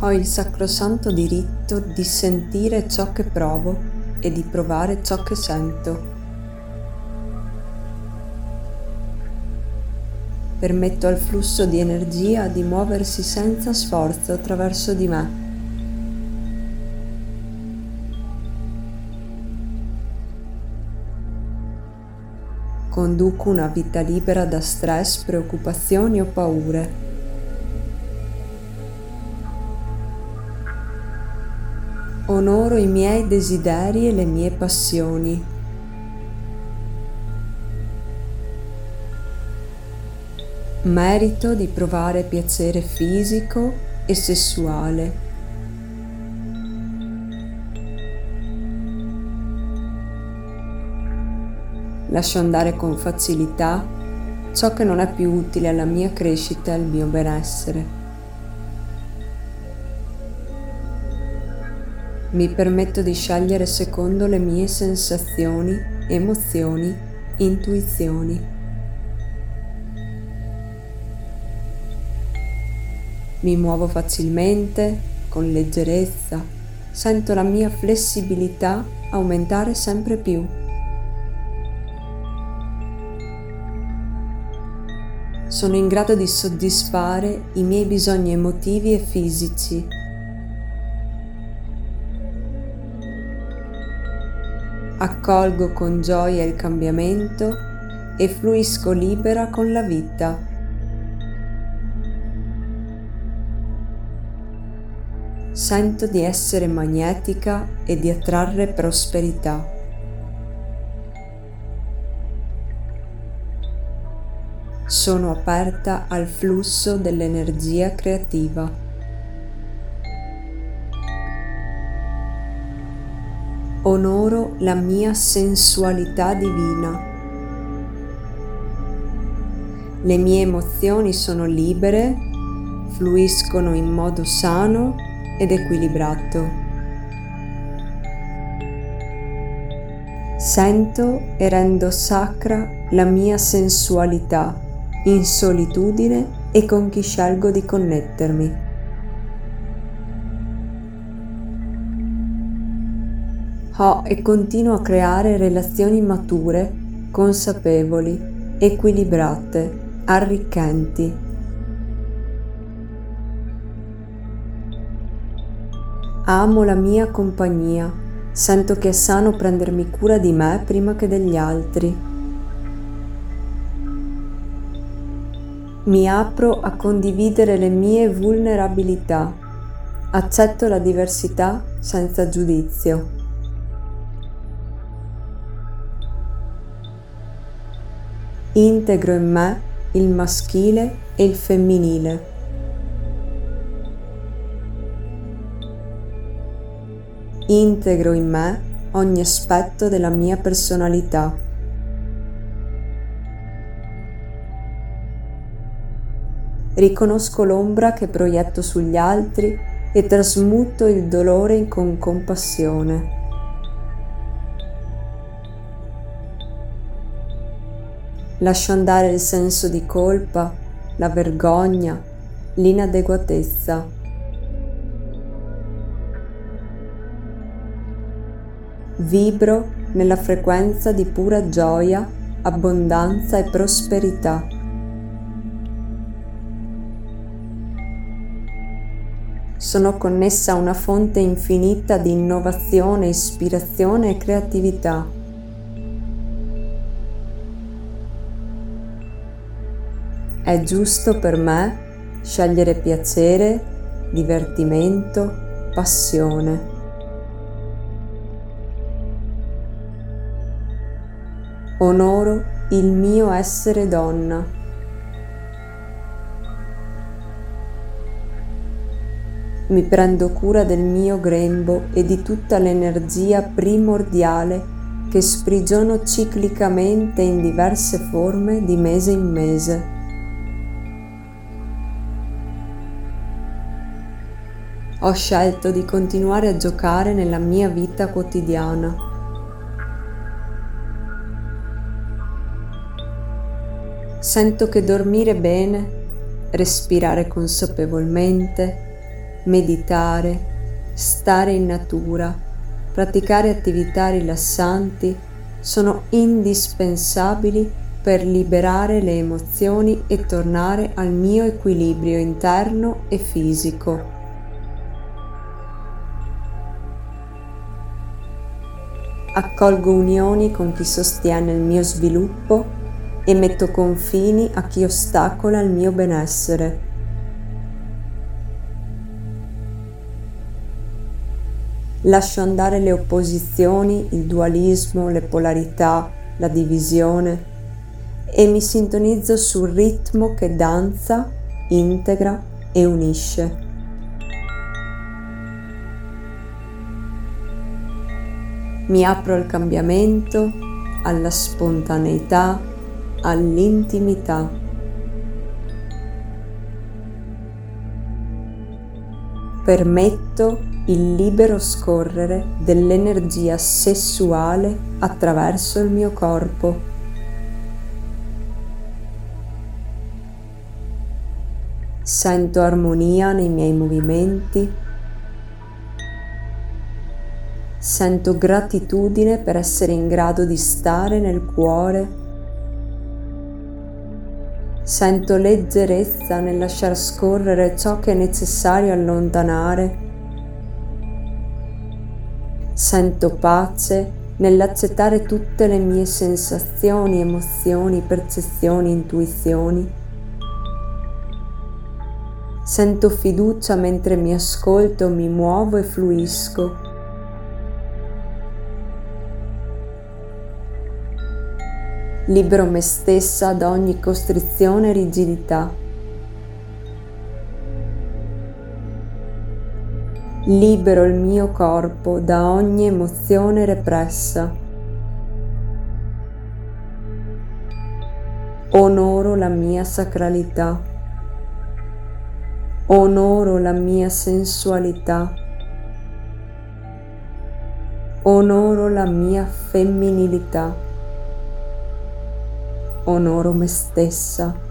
Ho il sacrosanto diritto di sentire ciò che provo e di provare ciò che sento. Permetto al flusso di energia di muoversi senza sforzo attraverso di me. Conduco una vita libera da stress, preoccupazioni o paure. Onoro i miei desideri e le mie passioni. Merito di provare piacere fisico e sessuale. lascio andare con facilità ciò che non è più utile alla mia crescita e al mio benessere. Mi permetto di scegliere secondo le mie sensazioni, emozioni, intuizioni. Mi muovo facilmente, con leggerezza, sento la mia flessibilità aumentare sempre più. sono in grado di soddisfare i miei bisogni emotivi e fisici. Accolgo con gioia il cambiamento e fluisco libera con la vita. Sento di essere magnetica e di attrarre prosperità. sono aperta al flusso dell'energia creativa. Onoro la mia sensualità divina. Le mie emozioni sono libere, fluiscono in modo sano ed equilibrato. Sento e rendo sacra la mia sensualità in solitudine e con chi scelgo di connettermi. Ho e continuo a creare relazioni mature, consapevoli, equilibrate, arricchenti. Amo la mia compagnia, sento che è sano prendermi cura di me prima che degli altri. Mi apro a condividere le mie vulnerabilità. Accetto la diversità senza giudizio. Integro in me il maschile e il femminile. Integro in me ogni aspetto della mia personalità. riconosco l'ombra che proietto sugli altri e trasmuto il dolore con compassione. Lascio andare il senso di colpa, la vergogna, l'inadeguatezza. Vibro nella frequenza di pura gioia, abbondanza e prosperità. sono connessa a una fonte infinita di innovazione, ispirazione e creatività. È giusto per me scegliere piacere, divertimento, passione. Onoro il mio essere donna. mi prendo cura del mio grembo e di tutta l'energia primordiale che sprigiono ciclicamente in diverse forme di mese in mese. Ho scelto di continuare a giocare nella mia vita quotidiana. Sento che dormire bene, respirare consapevolmente, meditare, stare in natura, praticare attività rilassanti sono indispensabili per liberare le emozioni e tornare al mio equilibrio interno e fisico. Accolgo unioni con chi sostiene il mio sviluppo e metto confini a chi ostacola il mio benessere. Lascio andare le opposizioni, il dualismo, le polarità, la divisione e mi sintonizzo sul ritmo che danza, integra e unisce. Mi apro al cambiamento, alla spontaneità, all'intimità. Permetto il libero scorrere dell'energia sessuale attraverso il mio corpo. Sento armonia nei miei movimenti. Sento gratitudine per essere in grado di stare nel cuore. Sento leggerezza nel lasciar scorrere ciò che è necessario allontanare Sento pace nell'accettare tutte le mie sensazioni, emozioni, percezioni, intuizioni. Sento fiducia mentre mi ascolto, mi muovo e fluisco. Libero me stessa da ogni costrizione e rigidità. libero il mio corpo da ogni emozione repressa. Onoro la mia sacralità. Onoro la mia sensualità. Onoro la mia femminilità. Onoro me stessa.